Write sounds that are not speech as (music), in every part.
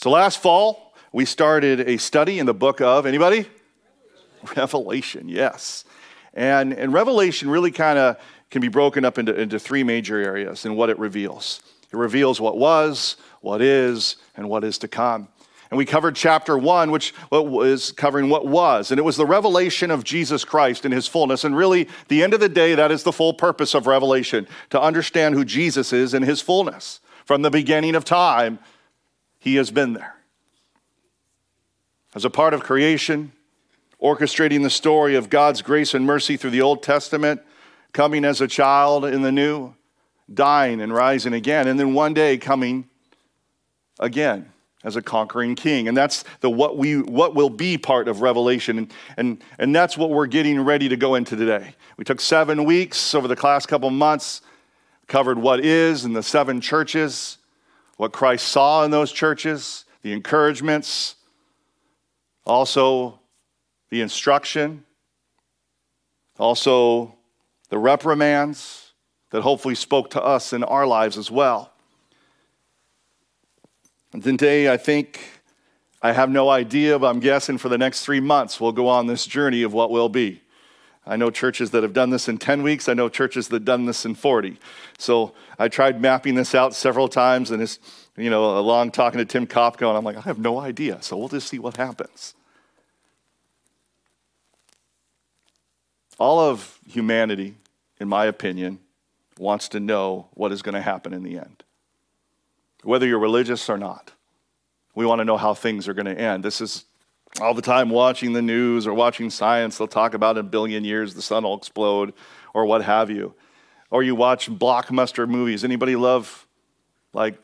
So last fall, we started a study in the book of anybody? Revelation, yes. And, and Revelation really kind of can be broken up into, into three major areas in what it reveals. It reveals what was, what is, and what is to come. And we covered chapter one, which was covering what was. And it was the revelation of Jesus Christ in his fullness. And really, the end of the day, that is the full purpose of Revelation to understand who Jesus is in his fullness. From the beginning of time, he has been there. As a part of creation, orchestrating the story of God's grace and mercy through the Old Testament, coming as a child in the new, dying and rising again, and then one day coming again as a conquering king. And that's the what we what will be part of Revelation. And, and, and that's what we're getting ready to go into today. We took seven weeks over the last couple months, covered what is in the seven churches, what Christ saw in those churches, the encouragements, also the instruction, also the reprimands that hopefully spoke to us in our lives as well. And today, I think I have no idea, but I'm guessing for the next three months, we'll go on this journey of what will be. I know churches that have done this in 10 weeks. I know churches that have done this in 40. So I tried mapping this out several times, and it's, you know, along talking to Tim Kopko, and I'm like, I have no idea. So we'll just see what happens. All of humanity, in my opinion, wants to know what is going to happen in the end. Whether you're religious or not, we want to know how things are going to end. This is all the time watching the news or watching science. They'll talk about in a billion years the sun will explode or what have you. Or you watch blockbuster movies. Anybody love like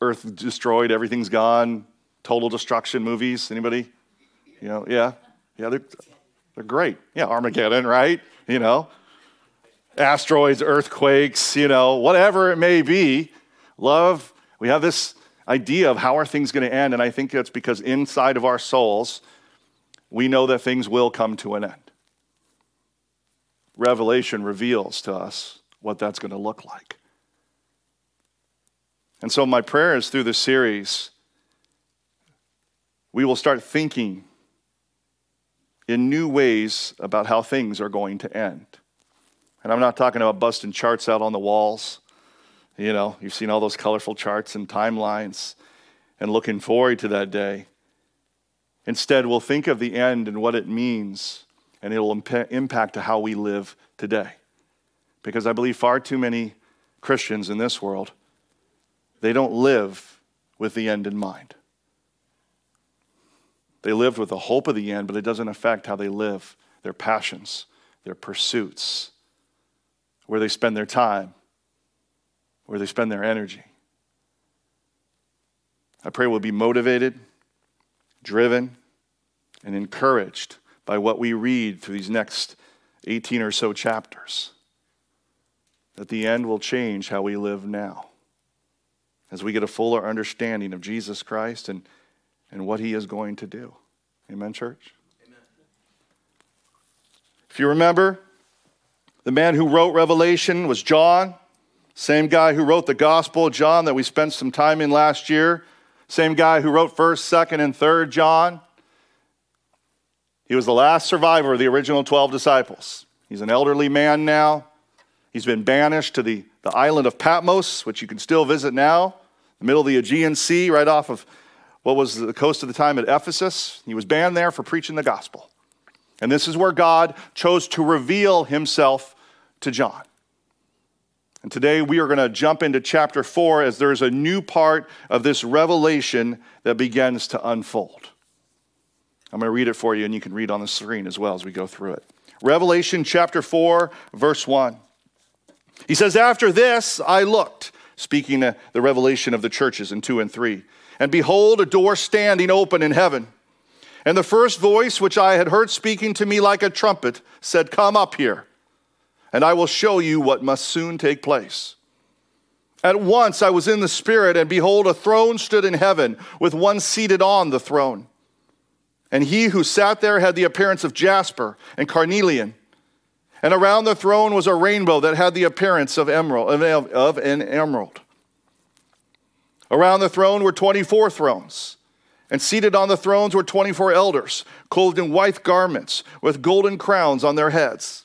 Earth destroyed, everything's gone, total destruction movies? Anybody? You know, yeah, yeah, they're they're great. Yeah, Armageddon, right? You know, asteroids, earthquakes, you know, whatever it may be. Love, we have this idea of how are things going to end, and I think it's because inside of our souls, we know that things will come to an end. Revelation reveals to us what that's going to look like. And so, my prayer is through this series, we will start thinking in new ways about how things are going to end. And I'm not talking about busting charts out on the walls. You know, you've seen all those colorful charts and timelines and looking forward to that day. Instead, we'll think of the end and what it means, and it'll imp- impact how we live today. Because I believe far too many Christians in this world, they don't live with the end in mind. They lived with the hope of the end, but it doesn't affect how they live, their passions, their pursuits, where they spend their time, where they spend their energy. I pray we'll be motivated, driven, and encouraged by what we read through these next 18 or so chapters. That the end will change how we live now as we get a fuller understanding of Jesus Christ and and what he is going to do. Amen, church? Amen. If you remember, the man who wrote Revelation was John, same guy who wrote the Gospel of John that we spent some time in last year, same guy who wrote 1st, 2nd, and 3rd John. He was the last survivor of the original 12 disciples. He's an elderly man now. He's been banished to the, the island of Patmos, which you can still visit now, the middle of the Aegean Sea, right off of what was the coast of the time at Ephesus. He was banned there for preaching the gospel. And this is where God chose to reveal himself to John. And today we are going to jump into chapter 4 as there's a new part of this revelation that begins to unfold. I'm going to read it for you, and you can read on the screen as well as we go through it. Revelation chapter 4, verse 1. He says, After this I looked, speaking the revelation of the churches in 2 and 3. And behold, a door standing open in heaven. And the first voice which I had heard speaking to me like a trumpet said, Come up here, and I will show you what must soon take place. At once I was in the Spirit, and behold, a throne stood in heaven, with one seated on the throne. And he who sat there had the appearance of jasper and carnelian. And around the throne was a rainbow that had the appearance of, emerald, of an emerald. Around the throne were 24 thrones, And seated on the thrones were 24 elders, clothed in white garments, with golden crowns on their heads.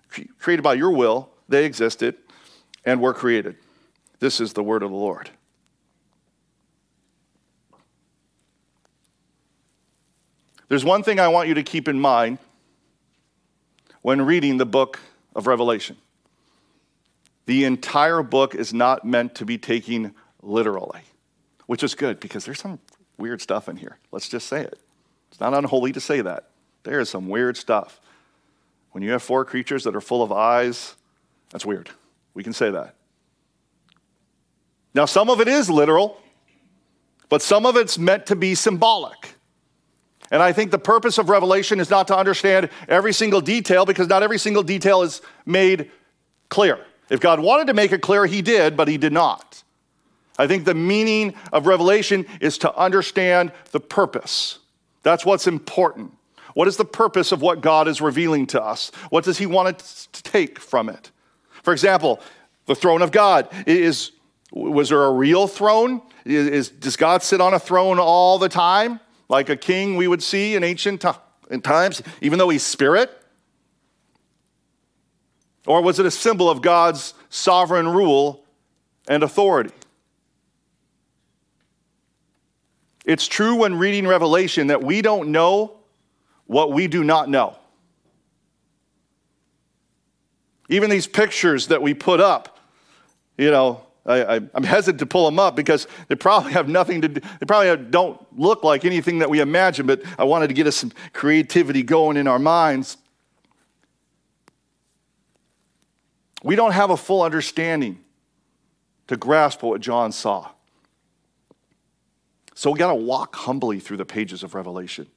created by your will, they existed and were created. This is the word of the Lord. There's one thing I want you to keep in mind when reading the book of Revelation. The entire book is not meant to be taken literally, which is good because there's some weird stuff in here. Let's just say it. It's not unholy to say that. There is some weird stuff. When you have four creatures that are full of eyes, that's weird. We can say that. Now, some of it is literal, but some of it's meant to be symbolic. And I think the purpose of Revelation is not to understand every single detail because not every single detail is made clear. If God wanted to make it clear, He did, but He did not. I think the meaning of Revelation is to understand the purpose. That's what's important. What is the purpose of what God is revealing to us? What does He want us to take from it? For example, the throne of God is was there a real throne? Is, does God sit on a throne all the time? like a king we would see in ancient in times, even though he's spirit? Or was it a symbol of God's sovereign rule and authority? It's true when reading Revelation that we don't know what we do not know. Even these pictures that we put up, you know, I, am hesitant to pull them up because they probably have nothing to do, they probably don't look like anything that we imagine, but I wanted to get us some creativity going in our minds. We don't have a full understanding to grasp what John saw. So we got to walk humbly through the pages of Revelation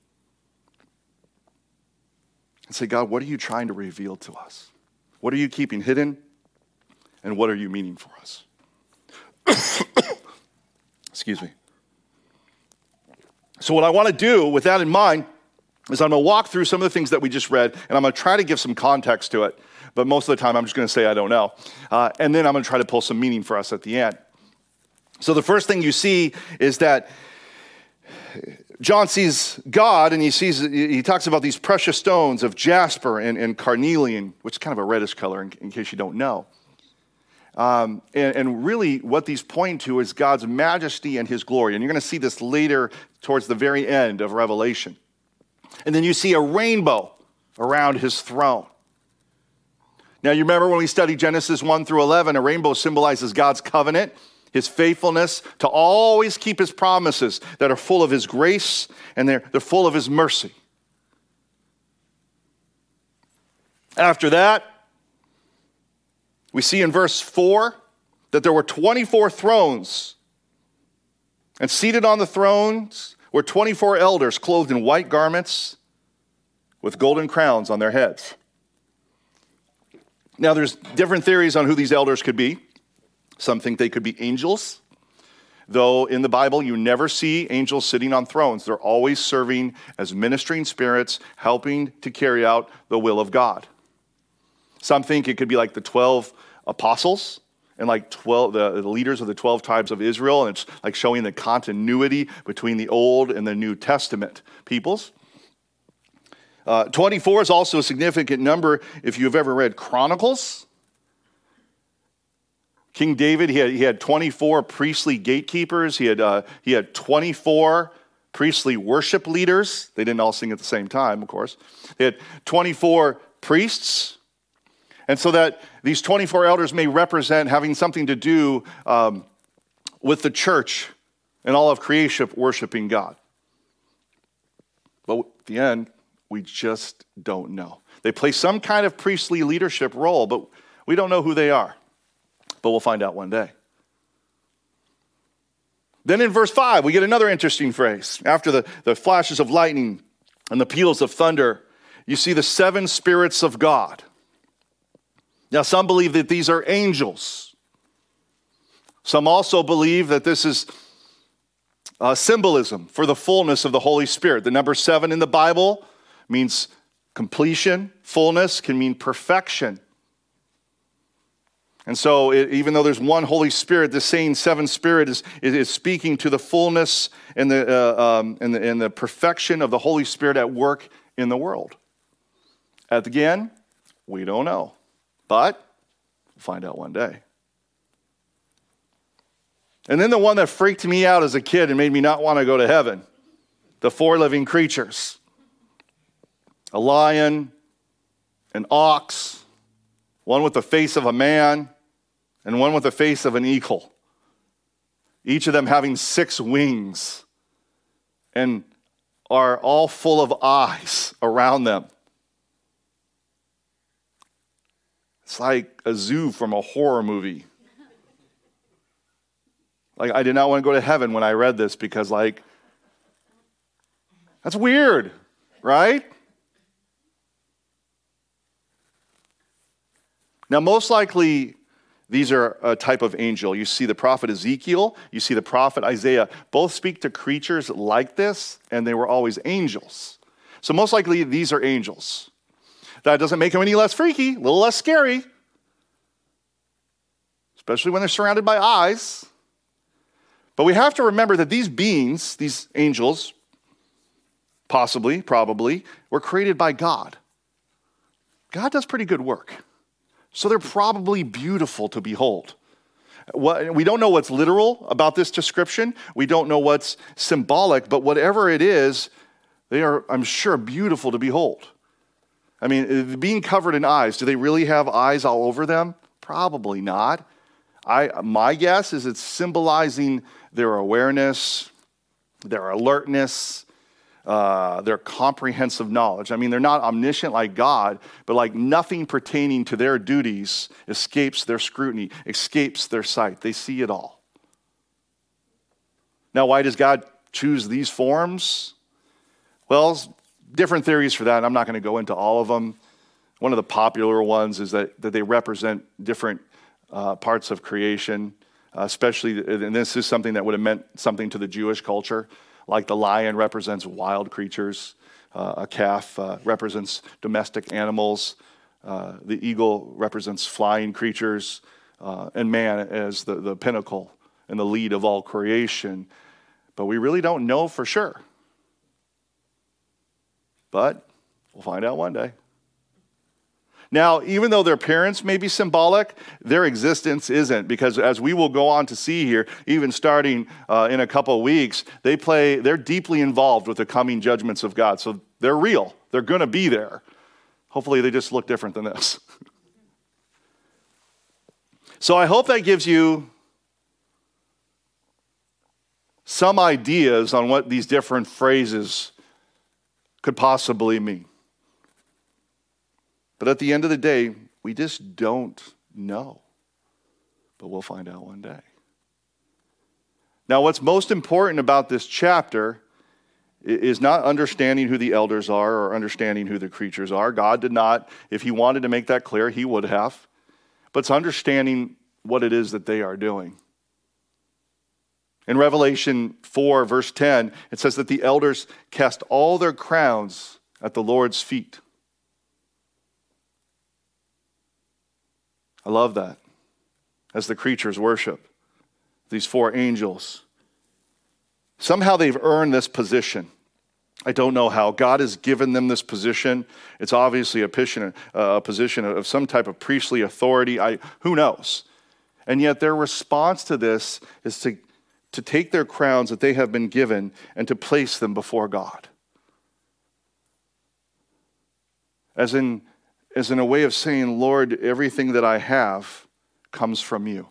and say, God, what are you trying to reveal to us? What are you keeping hidden? And what are you meaning for us? (coughs) Excuse me. So, what I want to do with that in mind is I'm going to walk through some of the things that we just read, and I'm going to try to give some context to it. But most of the time, I'm just going to say I don't know. Uh, and then I'm going to try to pull some meaning for us at the end. So, the first thing you see is that John sees God and he sees, he talks about these precious stones of jasper and, and carnelian, which is kind of a reddish color in, in case you don't know. Um, and, and, really, what these point to is God's majesty and his glory. And you're going to see this later towards the very end of Revelation. And then you see a rainbow around his throne. Now, you remember when we studied Genesis 1 through 11, a rainbow symbolizes God's covenant, his faithfulness to always keep his promises that are full of his grace and they're, they're full of his mercy. After that, we see in verse 4 that there were 24 thrones, and seated on the thrones were 24 elders clothed in white garments with golden crowns on their heads. Now, there's different theories on who these elders could be. Some think they could be angels, though in the Bible you never see angels sitting on thrones. They're always serving as ministering spirits, helping to carry out the will of God. Some think it could be like the 12 apostles and like 12 the, leaders of the 12 tribes of israel and it's like showing the continuity between the old and the new testament peoples uh, 24 is also a significant number if you've ever read chronicles king david he had, he had 24 priestly gatekeepers he had, uh, he had 24 priestly worship leaders they didn't all sing at the same time of course they had 24 priests and so that these 24 elders may represent having something to do um, with the church and all of creation worshiping God. But at the end, we just don't know. They play some kind of priestly leadership role, but we don't know who they are. But we'll find out one day. Then in verse 5, we get another interesting phrase. After the, the flashes of lightning and the peals of thunder, you see the seven spirits of God. Now, some believe that these are angels. Some also believe that this is uh, symbolism for the fullness of the Holy Spirit. The number seven in the Bible means completion, fullness can mean perfection. And so, it, even though there's one Holy Spirit, the same seven Spirit is, is, speaking to the fullness and the, uh, um, and, the, and the perfection of the Holy Spirit at work in the world. At Again, we don't know. But we'll find out one day. And then the one that freaked me out as a kid and made me not want to go to heaven the four living creatures a lion, an ox, one with the face of a man, and one with the face of an eagle. Each of them having six wings and are all full of eyes around them. It's like a zoo from a horror movie. Like, I did not want to go to heaven when I read this because, like, that's weird, right? Now, most likely, these are a type of angel. You see the prophet Ezekiel, you see the prophet Isaiah. Both speak to creatures like this, and they were always angels. So, most likely, these are angels. That doesn't make them any less freaky, a little less scary, especially when they're surrounded by eyes. But we have to remember that these beings, these angels, possibly, probably, were created by God. God does pretty good work. So they're probably beautiful to behold. we don't know what's literal about this description. We don't know what's symbolic, but whatever it is, they are, I'm sure, beautiful to behold. I mean, uh, being covered in eyes, do they really have eyes all over them? Probably not. I, my guess is it's symbolizing their awareness, their alertness, uh, their comprehensive knowledge. I mean, they're not omniscient like God, but like nothing pertaining to their duties escapes their scrutiny, escapes their sight. They see it all. Now, why does God choose these forms? Well, different theories for that. I'm not going to go into all of them. One of the popular ones is that, that they represent different uh, parts of creation, uh, especially, and this is something that would have meant something to the Jewish culture. Like the lion represents wild creatures, uh, a calf uh, represents domestic animals, uh, the eagle represents flying creatures, uh, and man as the, the pinnacle and the lead of all creation. But we really don't know for sure. But we'll find out one day. Now, even though their appearance may be symbolic, their existence isn't, because as we will go on to see here, even starting uh, in a couple weeks, they play, they're deeply involved with the coming judgments of God. So they're real, they're going to be there. Hopefully, they just look different than this. (laughs) so I hope that gives you some ideas on what these different phrases could possibly mean. But at the end of the day, we just don't know. But we'll find out one day. Now, what's most important about this chapter is not understanding who the elders are or understanding who the creatures are. God did not, if He wanted to make that clear, He would have. But it's understanding what it is that they are doing. In Revelation 4, verse 10, it says that the elders cast all their crowns at the Lord's feet. I love that. As the creatures worship these four angels. Somehow they've earned this position. I don't know how. God has given them this position. It's obviously a position, uh, a position of some type of priestly authority. I, who knows? And yet their response to this is to, to take their crowns that they have been given and to place them before God. As in, as in a way of saying, Lord, everything that I have comes from you.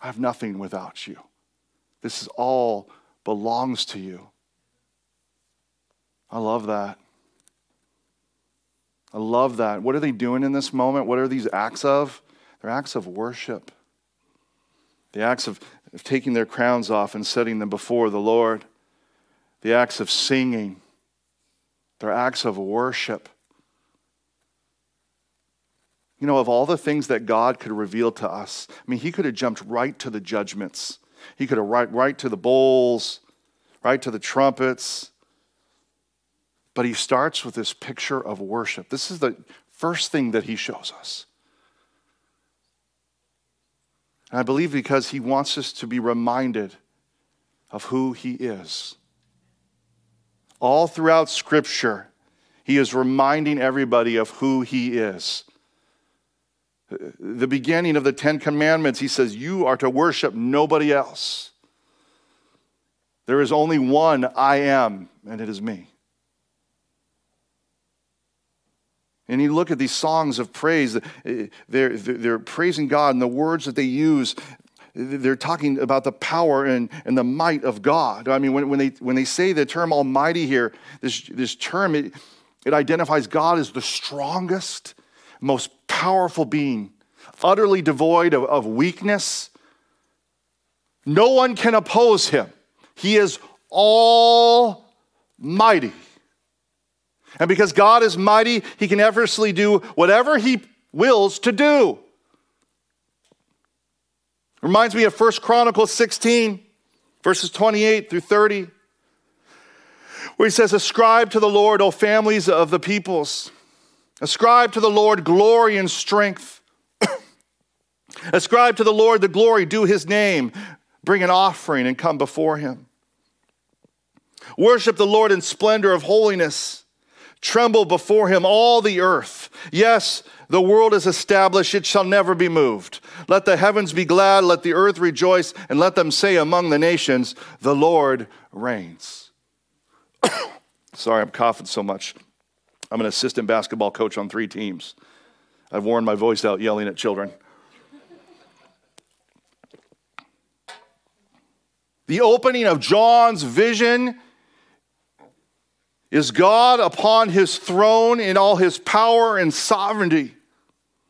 I have nothing without you. This is all belongs to you. I love that. I love that. What are they doing in this moment? What are these acts of? They're acts of worship. The acts of, of taking their crowns off and setting them before the Lord. The acts of singing. They're acts of worship. You know, of all the things that God could reveal to us, I mean, He could have jumped right to the judgments. He could have right, right to the bowls, right to the trumpets. But he starts with this picture of worship. This is the first thing that he shows us. And I believe because he wants us to be reminded of who he is. All throughout Scripture, he is reminding everybody of who he is. The beginning of the Ten Commandments, he says, You are to worship nobody else. There is only one I am, and it is me. And you look at these songs of praise, eh, they're, they're praising God, and the words that they use, they're talking about the power and, and the might of God. I mean, when, when, they, when they say the term Almighty here, this, this term, it, it identifies God as the strongest, most powerful being, utterly devoid of, of weakness. No one can oppose him. He is almighty. And because God is mighty, he can effortlessly do whatever he wills to do. Reminds me of 1 Chronicles 16, verses 28 through 30, where he says, Ascribe to the Lord, O families of the peoples. Ascribe to the Lord glory and strength. (coughs) Ascribe to the Lord the glory, due his name. Bring an offering and come before him. Worship the Lord in splendor of holiness. Tremble before him, all the earth. Yes, the world is established, it shall never be moved. Let the heavens be glad, let the earth rejoice, and let them say among the nations, The Lord reigns. (coughs) Sorry, I'm coughing so much. I'm an assistant basketball coach on three teams. I've worn my voice out yelling at children. The opening of John's vision is God upon his throne in all his power and sovereignty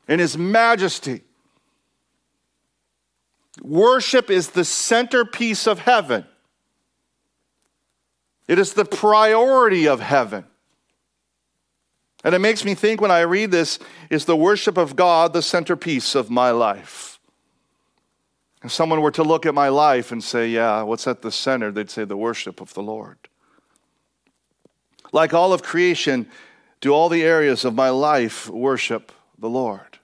and his majesty. Worship is the centerpiece of heaven. It is the priority of heaven. And it makes me think when I read this is the worship of God the centerpiece of my life? If someone were to look at my life and say, Yeah, what's at the center? They'd say, The worship of the Lord. Like all of creation, do all the areas of my life worship the Lord?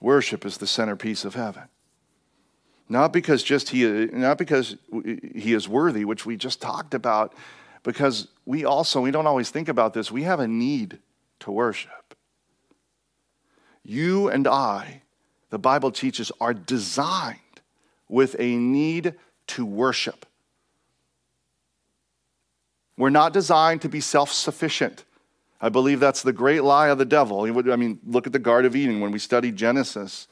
Worship is the centerpiece of heaven. Not because just he not because he is worthy, which we just talked about, because we also we don't always think about this. We have a need to worship. You and I, the Bible teaches, are designed with a need to worship. We're not designed to be self sufficient. I believe that's the great lie of the devil. I mean, look at the Garden of Eden when we studied Genesis.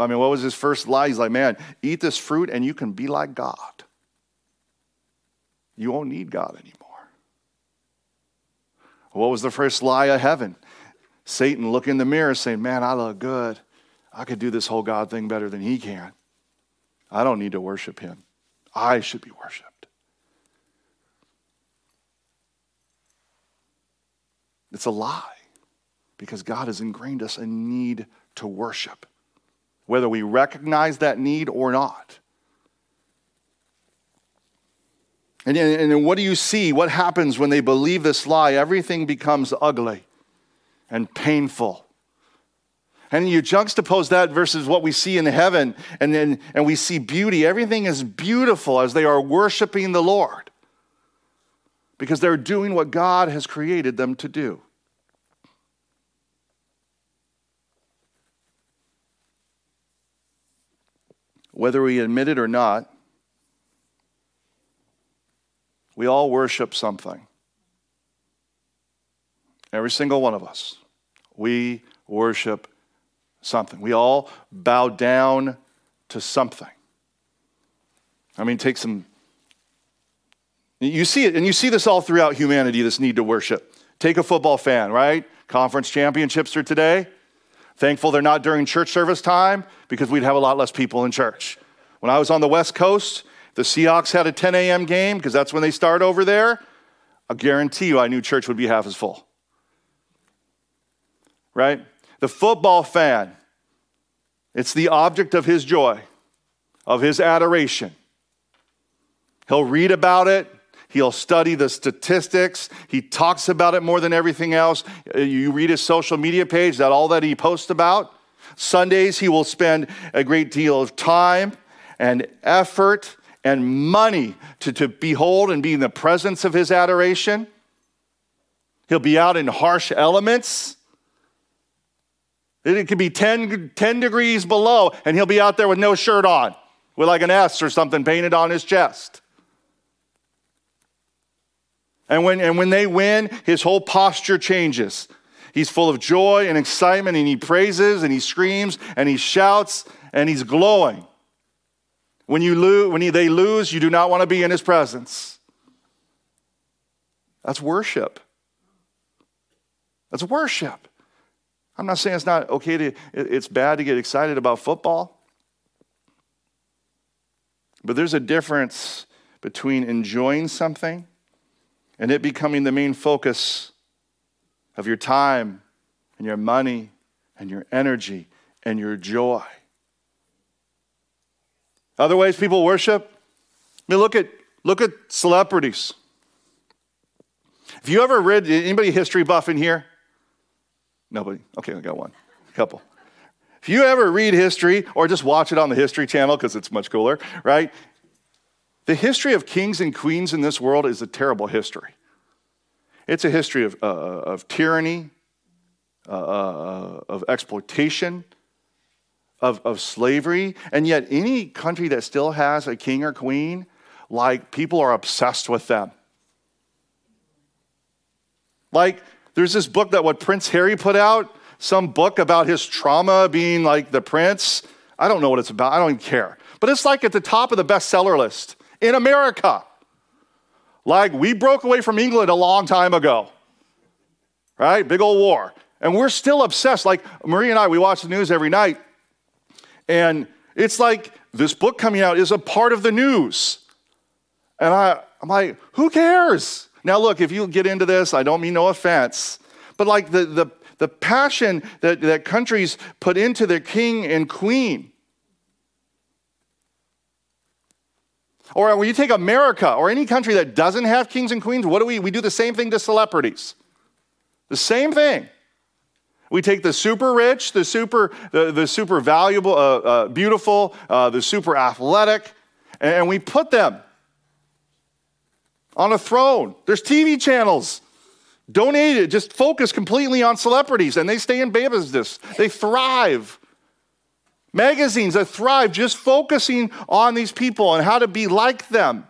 I mean, what was his first lie? He's like, man, eat this fruit and you can be like God. You won't need God anymore. What was the first lie of heaven? Satan look in the mirror saying, man, I look good. I could do this whole God thing better than he can. I don't need to worship him. I should be worshiped. It's a lie because God has ingrained us a need to worship. Whether we recognize that need or not. And, and, and what do you see? What happens when they believe this lie? Everything becomes ugly and painful. And you juxtapose that versus what we see in heaven, and, then, and we see beauty. Everything is beautiful as they are worshiping the Lord because they're doing what God has created them to do. Whether we admit it or not, we all worship something. Every single one of us. We worship something. We all bow down to something. I mean, take some. You see it, and you see this all throughout humanity this need to worship. Take a football fan, right? Conference championships are today. Thankful they're not during church service time because we'd have a lot less people in church. When I was on the West Coast, the Seahawks had a 10 a.m. game because that's when they start over there. I guarantee you I knew church would be half as full. Right? The football fan, it's the object of his joy, of his adoration. He'll read about it, He'll study the statistics. He talks about it more than everything else. Uh, you read his social media page, that all that he posts about. Sundays, he will spend a great deal of time and effort and money to, to behold and be in the presence of his adoration. He'll be out in harsh elements. It could be 10, 10 degrees below, and he'll be out there with no shirt on, with like an S or something painted on his chest. And when, and when they win, his whole posture changes. He's full of joy and excitement, and he praises and he screams and he shouts and he's glowing. When, you lose, when they lose, you do not want to be in his presence. That's worship. That's worship. I'm not saying it's not okay to, it's bad to get excited about football. But there's a difference between enjoying something and it becoming the main focus of your time and your money and your energy and your joy. Other ways people worship? I mean, look at, look at celebrities. Have you ever read, anybody history buff in here? Nobody? Okay, I got one. A couple. If you ever read history or just watch it on the History Channel because it's much cooler, right? The history of kings and queens in this world is a terrible history. It's a history of, uh, of tyranny, uh, uh, of exploitation, of, of slavery. And yet, any country that still has a king or queen, like people are obsessed with them. Like, there's this book that what Prince Harry put out, some book about his trauma being like the prince. I don't know what it's about. I don't even care. But it's like at the top of the bestseller list in America. Like we broke away from England a long time ago, right? Big old war. And we're still obsessed. Like Marie and I, we watch the news every night. And it's like this book coming out is a part of the news. And I, I'm like, who cares? Now, look, if you get into this, I don't mean no offense, but like the, the, the passion that, that countries put into their king and queen Or when you take America or any country that doesn't have kings and queens, what do we? We do the same thing to celebrities. The same thing. We take the super rich, the super, the, the super valuable, uh, uh, beautiful, uh, the super athletic, and, we put them on a throne. There's TV channels. Donate it. Just focus completely on celebrities, and they stay in business. They thrive. Magazines that thrive just focusing on these people and how to be like them.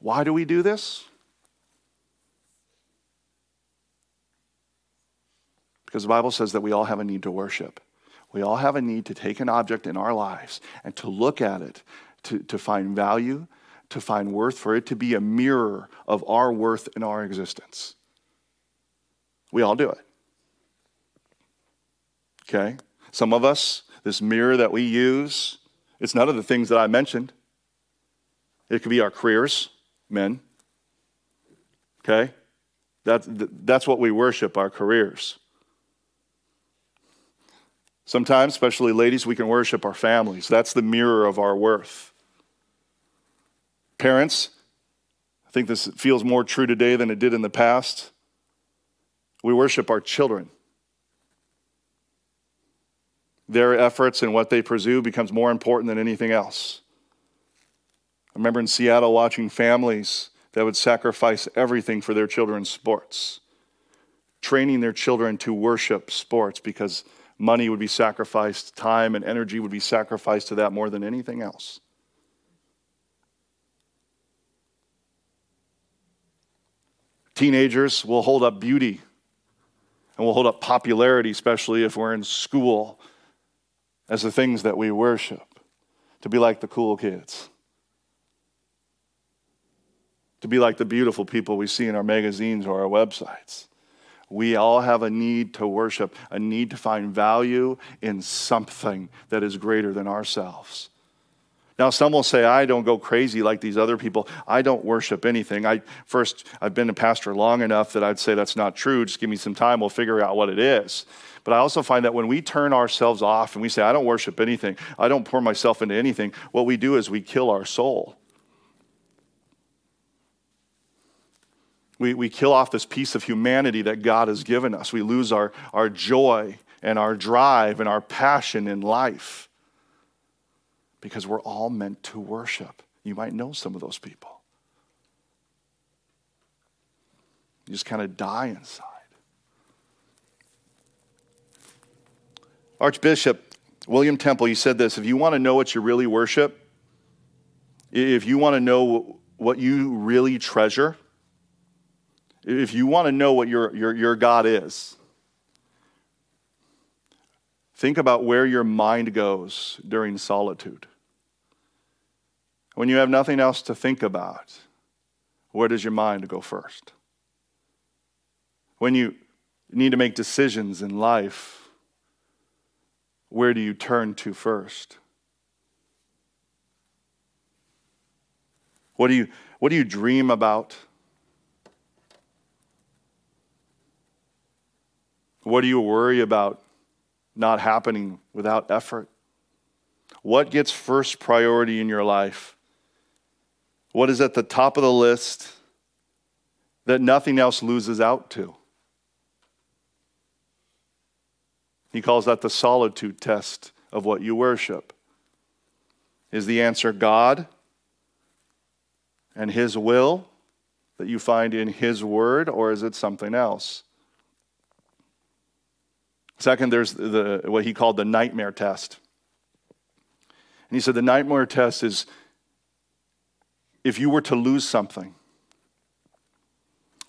Why do we do this? Because the Bible says that we all have a need to worship. We all have a need to take an object in our lives and to look at it, to, to find value, to find worth, for it to be a mirror of our worth in our existence. We all do it. Okay? Some of us, this mirror that we use, it's none of the things that I mentioned. It could be our careers, men. Okay? That's, that's what we worship, our careers. Sometimes, especially ladies, we can worship our families. That's the mirror of our worth. Parents, I think this feels more true today than it did in the past. We worship our children. Their efforts and what they pursue becomes more important than anything else. I remember in Seattle watching families that would sacrifice everything for their children's sports, training their children to worship sports because money would be sacrificed, time and energy would be sacrificed to that more than anything else. Teenagers will hold up beauty and will hold up popularity, especially if we're in school, as the things that we worship, to be like the cool kids to be like the beautiful people we see in our magazines or our websites. We all have a need to worship, a need to find value in something that is greater than ourselves. Now, some will say, I don't go crazy like these other people. I don't worship anything. I first, I've been a pastor long enough that I'd say that's not true. Just give me some time, we'll figure out what it is. But I also find that when we turn ourselves off and we say, I don't worship anything, I don't pour myself into anything, what we do is we kill our soul. We, we kill off this piece of humanity that God has given us. We lose our, our joy and our drive and our passion in life because we're all meant to worship. You might know some of those people. You just kind of die inside. Archbishop William Temple, he said this if you want to know what you really worship, if you want to know what you really treasure, if you want to know what your, your, your God is, think about where your mind goes during solitude. When you have nothing else to think about, where does your mind go first? When you need to make decisions in life, where do you turn to first? What do you, what do you dream about? What do you worry about not happening without effort? What gets first priority in your life? What is at the top of the list that nothing else loses out to? He calls that the solitude test of what you worship. Is the answer God and His will that you find in His Word, or is it something else? Second, there's the, what he called the nightmare test. And he said the nightmare test is if you were to lose something,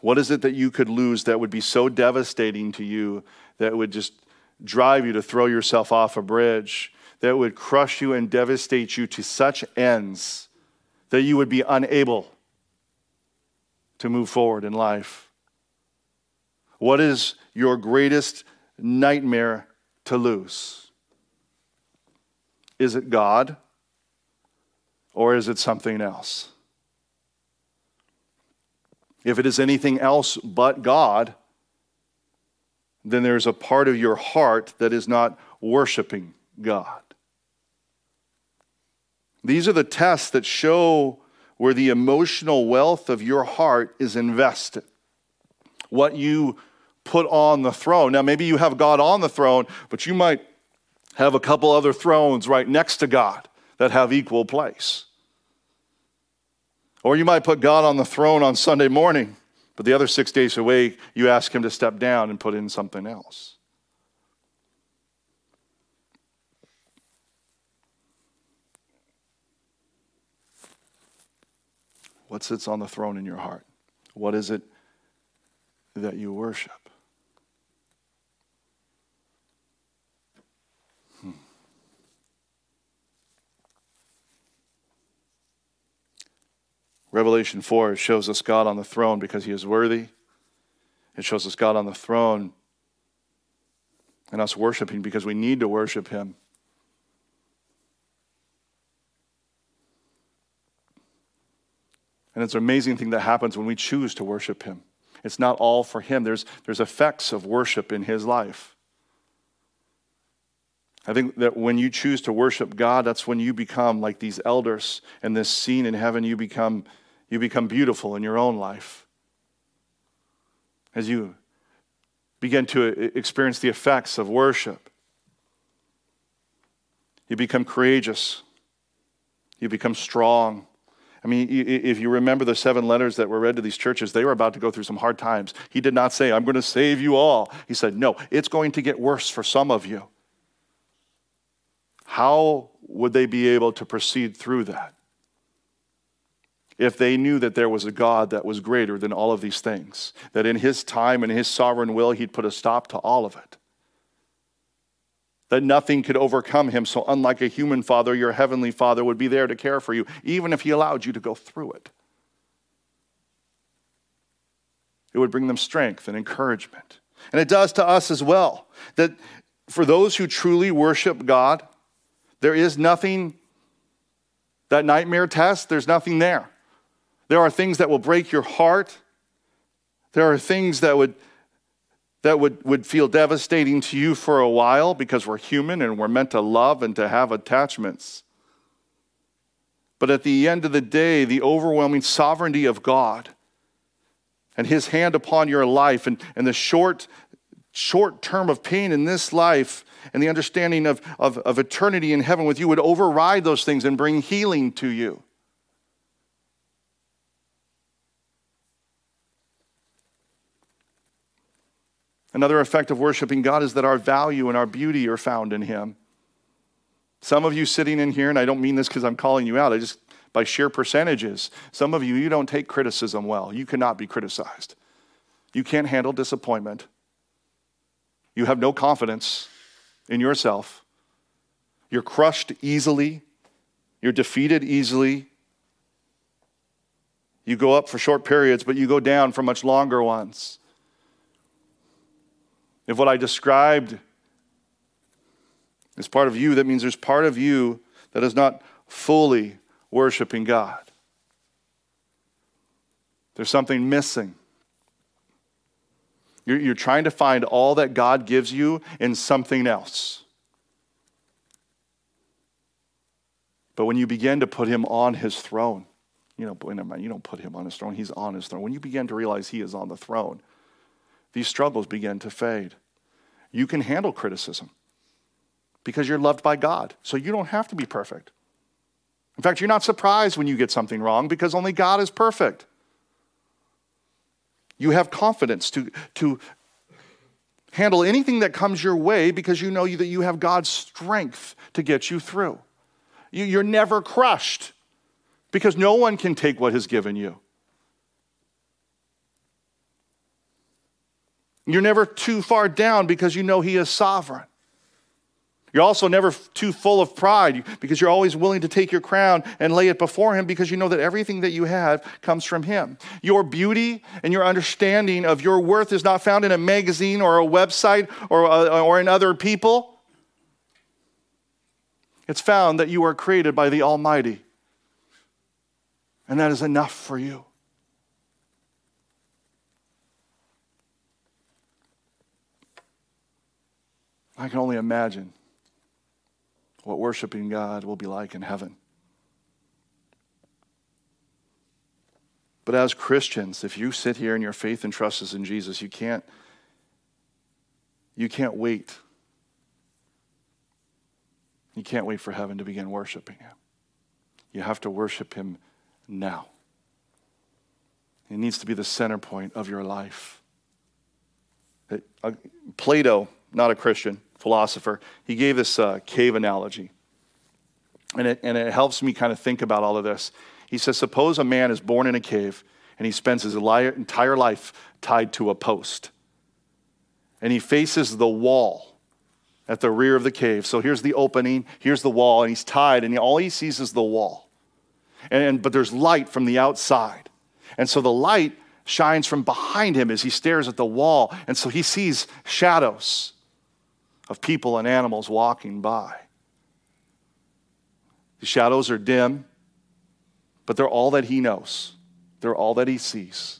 what is it that you could lose that would be so devastating to you that would just drive you to throw yourself off a bridge, that would crush you and devastate you to such ends that you would be unable to move forward in life? What is your greatest nightmare to lose? Is it God or is it something else? If it is anything else but God, then there's a part of your heart that is not worshiping God. These are the tests that show where the emotional wealth of your heart is invested. What you put on the throne. Now, maybe you have God on the throne, but you might have a couple other thrones right next to God that have equal place. Or you might put God on the throne on Sunday morning, but the other six days away, you ask Him to step down and put in something else. What sits on the throne in your heart? What is it that you worship? Revelation 4 shows us God on the throne because he is worthy. It shows us God on the throne and us worshiping because we need to worship him. And it's an amazing thing that happens when we choose to worship him. It's not all for him, there's, there's effects of worship in his life. I think that when you choose to worship God, that's when you become like these elders in this scene in heaven. You become, you become beautiful in your own life. As you begin to experience the effects of worship, you become courageous, you become strong. I mean, if you remember the seven letters that were read to these churches, they were about to go through some hard times. He did not say, I'm going to save you all. He said, No, it's going to get worse for some of you. How would they be able to proceed through that? If they knew that there was a God that was greater than all of these things, that in His time and His sovereign will, He'd put a stop to all of it. That nothing could overcome Him. So, unlike a human father, your heavenly father would be there to care for you, even if He allowed you to go through it. It would bring them strength and encouragement. And it does to us as well. That for those who truly worship God, there is nothing, that nightmare test, there's nothing there. There are things that will break your heart. There are things that would that would, would feel devastating to you for a while because we're human and we're meant to love and to have attachments. But at the end of the day, the overwhelming sovereignty of God and His hand upon your life and, and the short, short term of pain in this life and the understanding of, of, of eternity in heaven with you would override those things and bring healing to you. Another effect of worshiping God is that our value and our beauty are found in Him. Some of you sitting in here, and I don't mean this because I'm calling you out, I just by sheer percentages, some of you, you don't take criticism well. You cannot be criticized. You can't handle disappointment. You have no confidence in yourself. You're crushed easily, you're defeated easily. You go up for short periods, but you go down for much longer ones. If what I described is part of you, that means there's part of you that is not fully worshiping God. There's something missing. You're, you're trying to find all that God gives you in something else. But when you begin to put him on his throne, you know, you don't put him on his throne, he's on his throne. When you begin to realize he is on the throne, these struggles begin to fade. You can handle criticism because you're loved by God. So you don't have to be perfect. In fact, you're not surprised when you get something wrong because only God is perfect. You have confidence to, to handle anything that comes your way because you know that you have God's strength to get you through. You're never crushed because no one can take what has given you. You're never too far down because you know He is sovereign. You're also never too full of pride because you're always willing to take your crown and lay it before Him because you know that everything that you have comes from Him. Your beauty and your understanding of your worth is not found in a magazine or a website or, uh, or in other people. It's found that you are created by the Almighty, and that is enough for you. I can only imagine what worshiping God will be like in heaven. But as Christians, if you sit here and your faith and trust is in Jesus, you can't you can't wait. You can't wait for heaven to begin worshiping him. You have to worship him now. It needs to be the center point of your life. Uh, Plato, not a Christian, philosopher, he gave this uh, cave analogy. And it, and it helps me kind of think about all of this. He says, Suppose a man is born in a cave and he spends his entire life tied to a post. And he faces the wall at the rear of the cave. So here's the opening, here's the wall, and he's tied, and all he sees is the wall. And, and, but there's light from the outside. And so the light shines from behind him as he stares at the wall. And so he sees shadows of people and animals walking by. The shadows are dim, but they're all that he knows, they're all that he sees.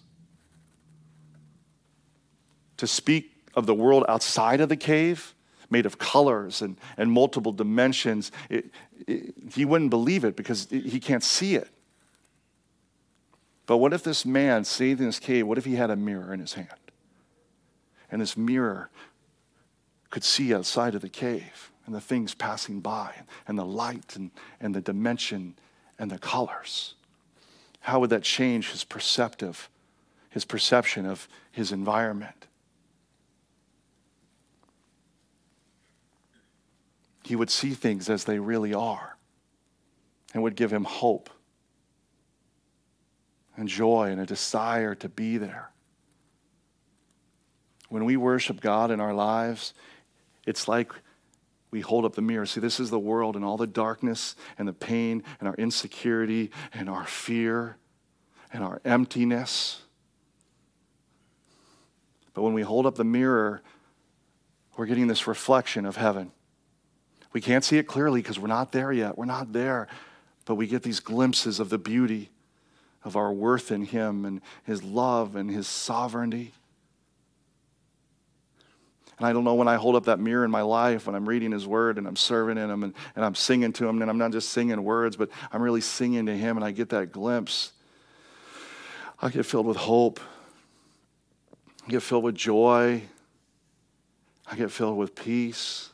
To speak of the world outside of the cave made of colors and, and multiple dimensions, it, it, he wouldn't believe it because he can't see it. But what if this man stayed in this cave? What if he had a mirror in his hand? And this mirror could see outside of the cave and the things passing by and the light and, and the dimension and the colors. How would that change his perceptive, his perception of his environment? He would see things as they really are and would give him hope and joy and a desire to be there. When we worship God in our lives, it's like we hold up the mirror. See, this is the world and all the darkness and the pain and our insecurity and our fear and our emptiness. But when we hold up the mirror, we're getting this reflection of heaven. We can't see it clearly because we're not there yet. We're not there. But we get these glimpses of the beauty of our worth in Him and His love and His sovereignty. And I don't know when I hold up that mirror in my life, when I'm reading His Word and I'm serving in Him and, and I'm singing to Him, and I'm not just singing words, but I'm really singing to Him, and I get that glimpse. I get filled with hope. I get filled with joy. I get filled with peace.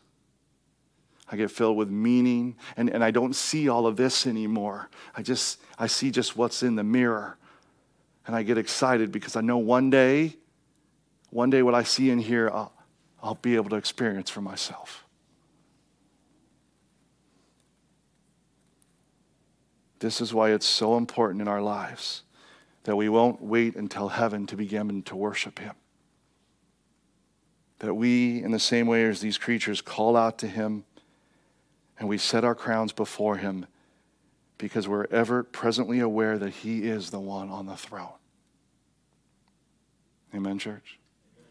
I get filled with meaning. And, and I don't see all of this anymore. I just I see just what's in the mirror. And I get excited because I know one day, one day what I see in here, I'll, I'll be able to experience for myself. This is why it's so important in our lives that we won't wait until heaven to begin to worship Him. That we, in the same way as these creatures, call out to Him and we set our crowns before Him because we're ever presently aware that He is the one on the throne. Amen, church?